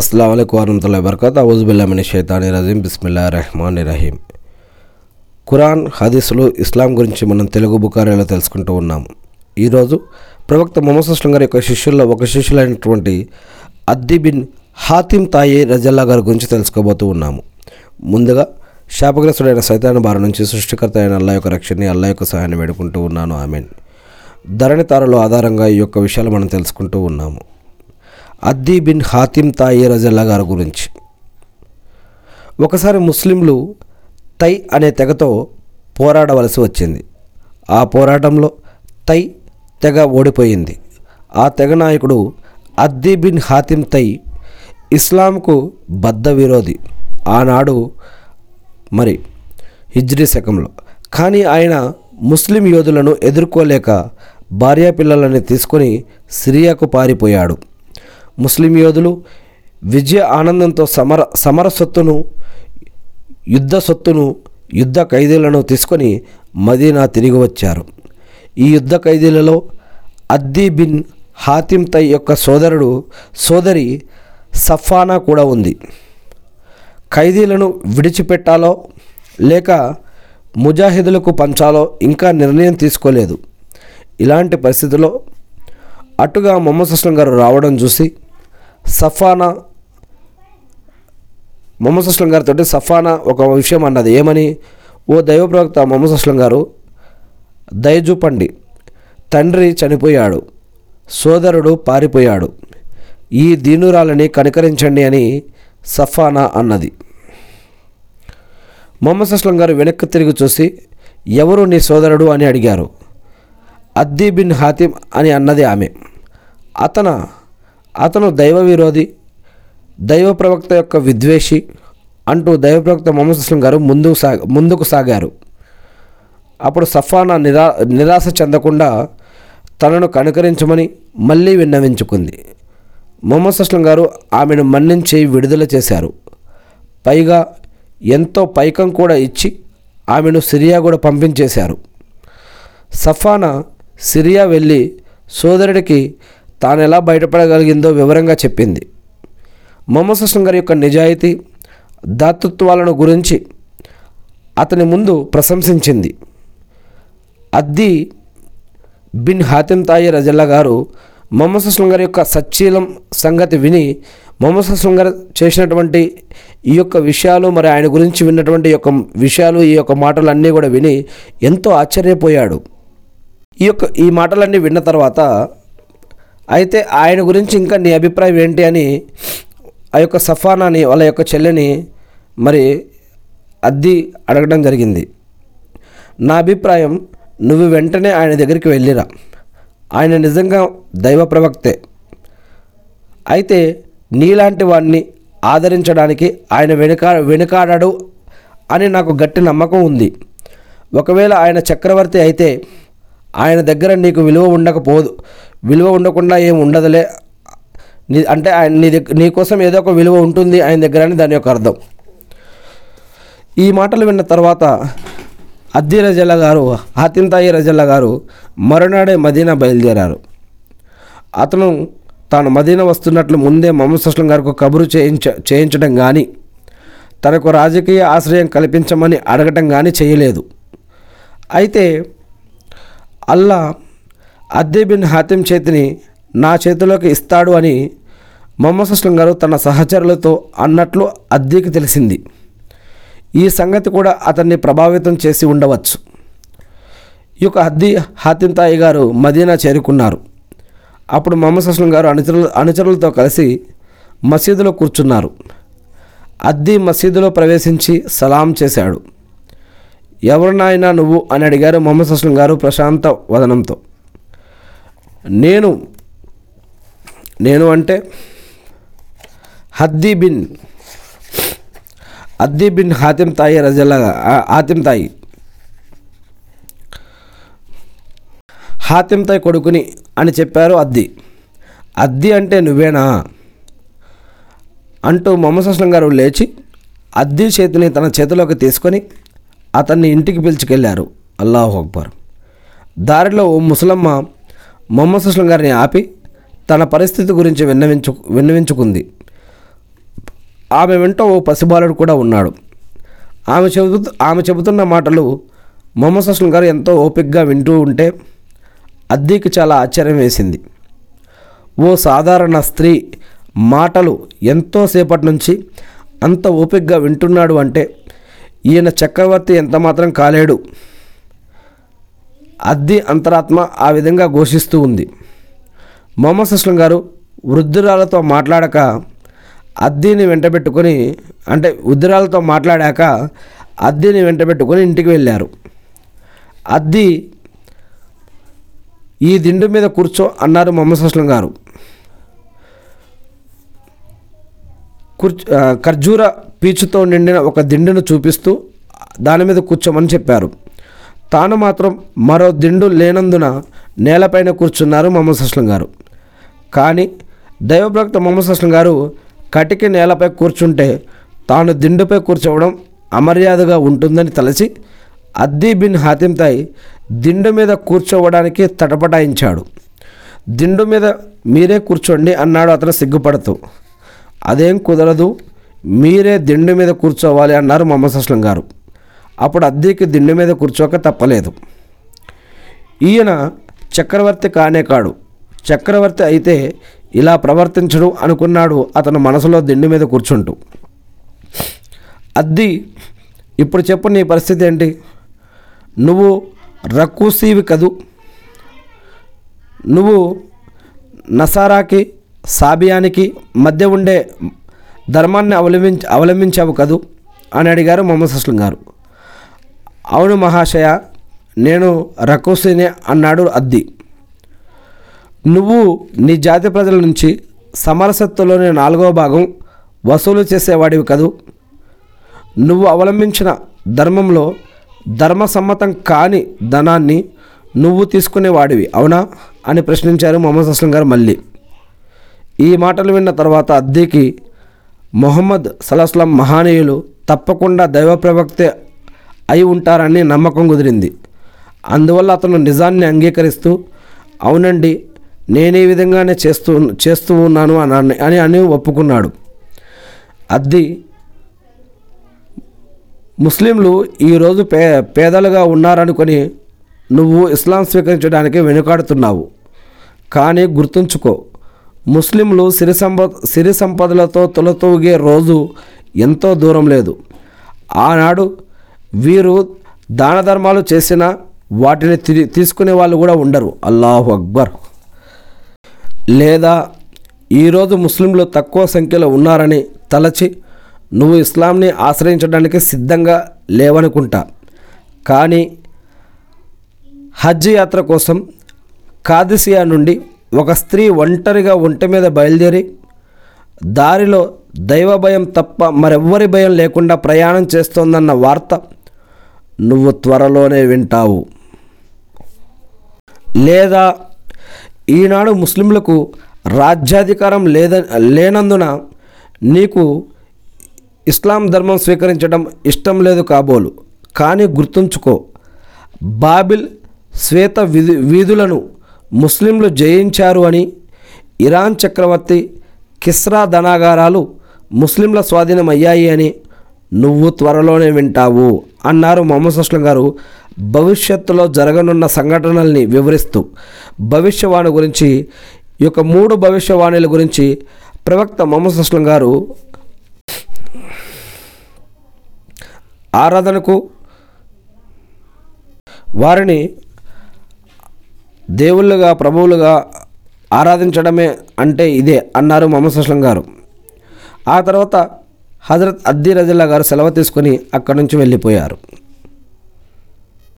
అస్సలం అయికు వరహతుల్లా వరకత్ అవుజుబుల్లామిని షైతాని రజీం బిస్మిల్లా రెహమాన్ రహీం ఖురాన్ హదీసులు ఇస్లాం గురించి మనం తెలుగు బుకారీలో తెలుసుకుంటూ ఉన్నాము ఈరోజు ప్రవక్త మొహమ్మద్ గారి యొక్క శిష్యుల్లో ఒక శిష్యులైనటువంటి అద్ది బిన్ హాతిమ్ తాయే రజల్లా గారి గురించి తెలుసుకోబోతూ ఉన్నాము ముందుగా శాపగ్రస్తుడైన సైతాన్ బారి నుంచి సృష్టికర్త అయిన అల్లా యొక్క రక్షణని అల్లా యొక్క సహాయాన్ని వేడుకుంటూ ఉన్నాను. ఆమెన్. ధరణి తారలో ఆధారంగా ఈ యొక్క విషయాలు మనం తెలుసుకుంటూ ఉన్నాము. అద్దీ బిన్ హాతిమ్ తాయి రజల్లా గారి గురించి. ఒకసారి ముస్లింలు తై అనే తెగతో పోరాడవలసి వచ్చింది. ఆ పోరాటంలో తై తెగ ఓడిపోయింది. ఆ తెగ నాయకుడు అద్దీ బిన్ హాతిమ్ తై ఇస్లాంకు బద్ధ విరోధి. ఆనాడు మరి హిజ్రీ శకంలో. కానీ ఆయన ముస్లిం యోధులను ఎదుర్కోలేక భార్యా పిల్లలని తీసుకొని సిరియాకు పారిపోయాడు. ముస్లిం యోధులు విజయ ఆనందంతో సమర సమర సొత్తును యుద్ధ సొత్తును యుద్ధ ఖైదీలను తీసుకొని మదీనా తిరిగి వచ్చారు. ఈ యుద్ధ ఖైదీలలో అద్దీ బిన్ హాతిమ్ తై యొక్క సోదరుడు సోదరి సఫానా కూడా ఉంది. ఖైదీలను విడిచిపెట్టాలో లేక ముజాహిదులకు పంచాలో ఇంకా నిర్ణయం తీసుకోలేదు. ఇలాంటి పరిస్థితిలో అటుగా మొహమ్మద్ అస్లం గారు రావడం చూసి సఫానా మొహమ్మద్ అస్లం గారితో సఫానా ఒక విషయం అన్నది. ఏమని? ఓ దైవ ప్రవక్త మొహమ్మద్ అస్లం గారు దయచూపండి తండ్రి చనిపోయాడు సోదరుడు పారిపోయాడు. ఈ దీనురాలని కనికరించండి అని సఫానా అన్నది. మొహమ్మద్ అస్లం గారు వెనక్కి తిరిగి చూసి ఎవరు నీ సోదరుడు అని అడిగారు. అద్దీ బిన్ హాతిమ్ అని అన్నది ఆమె. అతన అతను దైవ విరోధి దైవ ప్రవక్త యొక్క విద్వేషి అంటూ దైవ ప్రవక్త మొహమ్మద్ అస్లం గారు ముందుకు సా ముందుకు సాగారు. అప్పుడు సఫానా నిరా నిరాశ చెందకుండా తనను కనుకరించమని మళ్ళీ విన్నవించుకుంది. మొహమ్మద్ అస్లం గారు ఆమెను మన్నించి విడుదల చేశారు. పైగా ఎంతో పైకం కూడా ఇచ్చి ఆమెను సిరియా కూడా పంపించేశారు. సఫానా సిరియా వెళ్ళి సోదరుడికి తాను ఎలా బయటపడగలిగిందో వివరంగా చెప్పింది. మమస శృంగర్ గారి యొక్క నిజాయితీ దాతృత్వాలను గురించి అతని ముందు ప్రశంసించింది. అద్ది బిన్ హాతిమ్ తాయి రజల్లా గారు మమస శృంగర్ గారి యొక్క సచ్చీలం సంగతి విని మమస అస్లం గారు చేసినటువంటి ఈ యొక్క విషయాలు మరి ఆయన గురించి విన్నటువంటి యొక్క విషయాలు ఈ యొక్క మాటలు అన్నీ కూడా విని ఎంతో ఆశ్చర్యపోయాడు. ఈ యొక్క ఈ మాటలన్నీ విన్న తర్వాత అయితే ఆయన గురించి ఇంకా నీ అభిప్రాయం ఏంటి అని ఆ యొక్క సఫానాని వాళ్ళ యొక్క చెల్లెని మరి అద్ది అడగడం జరిగింది. నా అభిప్రాయం నువ్వు వెంటనే ఆయన దగ్గరికి వెళ్ళిరా. ఆయన నిజంగా దైవ ప్రవక్తే. అయితే నీలాంటి వాడిని ఆదరించడానికి ఆయన వెనుకా వెనుకాడడు అని నాకు గట్టి నమ్మకం ఉంది. ఒకవేళ ఆయన చక్రవర్తి అయితే ఆయన దగ్గర నీకు విలువ ఉండకపోదు. విలువ ఉండకుండా ఏం ఉండదులే. నీ అంటే ఆయన నీ దగ్గర నీకోసం ఏదో ఒక విలువ ఉంటుంది ఆయన దగ్గర అని దాని యొక్క అర్థం. ఈ మాటలు విన్న తర్వాత అద్ది రజల్ల గారు హాతింతాయి రజల్లా గారు మరునాడే మదీనా బయలుదేరారు. అతను తాను మదీనా వస్తున్నట్లు ముందే మహమ్మద్ అస్లం గారికి కబురు చేయించ చేయించడం కానీ తనకు రాజకీయ ఆశ్రయం కల్పించమని అడగటం కానీ చేయలేదు. అయితే అల్లా అద్దె బిన్ హాతిం చేతిని నా చేతిలోకి ఇస్తాడు అని మొహమ్మద్ అస్లం గారు తన సహచరులతో అన్నట్లు అద్దెకి తెలిసింది. ఈ సంగతి కూడా అతన్ని ప్రభావితం చేసి ఉండవచ్చు. ఈ యొక్క అద్ది హాతిం తాయి గారు మదీనా చేరుకున్నారు. అప్పుడు మొహమ్మద్ అస్లం గారు అనుచరులు అనుచరులతో కలిసి మసీదులో కూర్చున్నారు. అద్దీ మసీదులో ప్రవేశించి సలాం చేశాడు. ఎవరినైనా నువ్వు అని అడిగారు మొహమ్మద్ అస్లం గారు ప్రశాంత వదనంతో. నేను నేను అంటే Haddi bin Addi bin Hatim Tai రజల్లా హాతిమ్ తాయి. హాతిం తాయి కొడుకుని అని చెప్పారు అద్ది. అద్ది అంటే నువ్వేనా? అంటూ మొహమ్మద్ అస్లం గారు లేచి అద్ది చేతిని తన చేతిలోకి తీసుకొని అతన్ని ఇంటికి పిలుచుకెళ్ళారు అల్లాహు అక్బర్. దారిలో ఓ ముసలమ్మ మొహమ్మద్ సుస్లం గారిని ఆపి తన పరిస్థితి గురించి విన్నవించు విన్నవించుకుంది. ఆమె వెంట ఓ పసిబాలుడు కూడా ఉన్నాడు. ఆమె చెబుతూ ఆమె చెబుతున్న మాటలు మొహమ్మద్ సుస్లం గారు ఎంతో ఓపిక్గా వింటూ ఉంటే అద్దీకి చాలా ఆశ్చర్యం వేసింది. ఓ సాధారణ స్త్రీ మాటలు ఎంతోసేపటి నుంచి అంత ఓపిక్గా వింటున్నాడు అంటే ఈయన చక్రవర్తి ఎంత మాత్రం కాలేడు. అద్ది అంతరాత్మ ఆ విధంగా ఘోషిస్తూ ఉంది. మొహమ్మద్ అస్లం గారు వృద్ధురాలతో మాట్లాడక అద్దీని వెంటబెట్టుకొని అంటే వృద్ధురాలతో మాట్లాడాక అద్దీని వెంటబెట్టుకొని ఇంటికి వెళ్ళారు. అద్ది ఈ దిండు మీద కూర్చో అన్నారు మొహమ్మద్ అస్లం గారు. కూర్చు ఖర్జూర పీచుతో నిండిన ఒక దిండును చూపిస్తూ దాని మీద కూర్చోమని చెప్పారు. తాను మాత్రం మరో దిండు లేనందున నేలపైన కూర్చున్నారు మొహమ్మద్ అస్లం గారు. కానీ దైవభక్త మొహమ్మద్ అస్లం గారు కటికి నేలపై కూర్చుంటే తాను దిండుపై కూర్చోవడం అమర్యాదగా ఉంటుందని తలచి అద్దీ బిన్ హాతింతాయ్ దిండు మీద కూర్చోవడానికి తటపటాయించాడు. దిండు మీద మీరే కూర్చోండి అన్నాడు అతను సిగ్గుపడుతూ. అదేం కుదరదు మీరే దిండు మీద కూర్చోవాలి అన్నారు మొహమ్మద్ అస్లం గారు. అప్పుడు అద్దీకి దిండు మీద కూర్చోక తప్పలేదు. ఈయన చక్రవర్తి కానే కాడు. చక్రవర్తి అయితే ఇలా ప్రవర్తించడు అనుకున్నాడు అతను మనసులో దిండు మీద కూర్చుంటూ. అద్ది ఇప్పుడు చెప్పు నీ పరిస్థితి ఏంటి? నువ్వు రక్కుసీవి కదూ? నువ్వు నసారాకి సాబియానికి మధ్య ఉండే ధర్మాన్ని అవలంబించ అవలంబించావు కదూ? అని అడిగారు మొహమ్మద్ అస్లం గారు. అవును మహాశయ నేను రకోసినే అన్నాడు అద్ది. నువ్వు నీ జాతి ప్రజల నుంచి సమరసత్తులోని నాలుగో భాగం వసూలు చేసేవాడివి కదూ? నువ్వు అవలంబించిన ధర్మంలో ధర్మసమ్మతం కాని ధనాన్ని నువ్వు తీసుకునేవాడివి అవునా? అని ప్రశ్నించారు మొహమ్మద్ అస్లం గారు మళ్ళీ. ఈ మాటలు విన్న తర్వాత అద్దీకి మొహమ్మద్ సలాస్లం మహానీయులు తప్పకుండా దైవ ప్రవక్తే అయి ఉంటారని నమ్మకం కుదిరింది. అందువల్ల అతను నిజాన్ని అంగీకరిస్తూ అవునండి నేనే విధంగానే చేస్తూ చేస్తూ ఉన్నాను అని అని అని ఒప్పుకున్నాడు. అద్ది ముస్లింలు ఈరోజు పే పేదలుగా ఉన్నారనుకొని నువ్వు ఇస్లాం స్వీకరించడానికి వెనుకాడుతున్నావు. కానీ గుర్తుంచుకో ముస్లింలు సిరి సంప సిరి సంపదలతో తొలతూగే రోజు ఎంతో దూరం లేదు. ఆనాడు వీరు దాన ధర్మాలు చేసినా వాటిని తీసుకునే వాళ్ళు కూడా ఉండరు. అల్లాహు అక్బర్. లేదా ఈరోజు ముస్లింలు తక్కువ సంఖ్యలో ఉన్నారని తలచి నువ్వు ఇస్లాంని ఆశ్రయించడానికి సిద్ధంగా లేవనుకుంటా. కానీ హజ్ యాత్ర కోసం కాదిసియా నుండి ఒక స్త్రీ ఒంటరిగా ఒంటి మీద బయలుదేరి దారిలో దైవ భయం తప్ప మరెవ్వరి భయం లేకుండా ప్రయాణం చేస్తోందన్న వార్త నువ్వు త్వరలోనే వింటావు. లేదా ఈనాడు ముస్లింలకు రాజ్యాధికారం లేద లేనందున నీకు ఇస్లాం ధర్మం స్వీకరించడం ఇష్టం లేదు కాబోలు. కానీ గుర్తుంచుకో బాబిల్ శ్వేత వీధు వీధులను ముస్లింలు జయించారు అని ఇరాన్ చక్రవర్తి కిస్రా ధనాగారాలు ముస్లింల స్వాధీనమయ్యాయి అని నువ్వు త్వరలోనే వింటావు అన్నారు మొహమ్మద్ గారు. భవిష్యత్తులో జరగనున్న సంఘటనల్ని వివరిస్తూ. భవిష్యవాణి గురించి ఈ యొక్క మూడు భవిష్యవాణిల గురించి ప్రవక్త మొహమ్మద్ గారు ఆరాధనకు వారిని దేవుళ్ళుగా ప్రభువులుగా ఆరాధించడమే అంటే ఇదే అన్నారు మొహమ్మద్ గారు. ఆ తర్వాత హజరత్ అద్దీ రజల్లా గారు సెలవు తీసుకొని అక్కడి నుంచి వెళ్ళిపోయారు.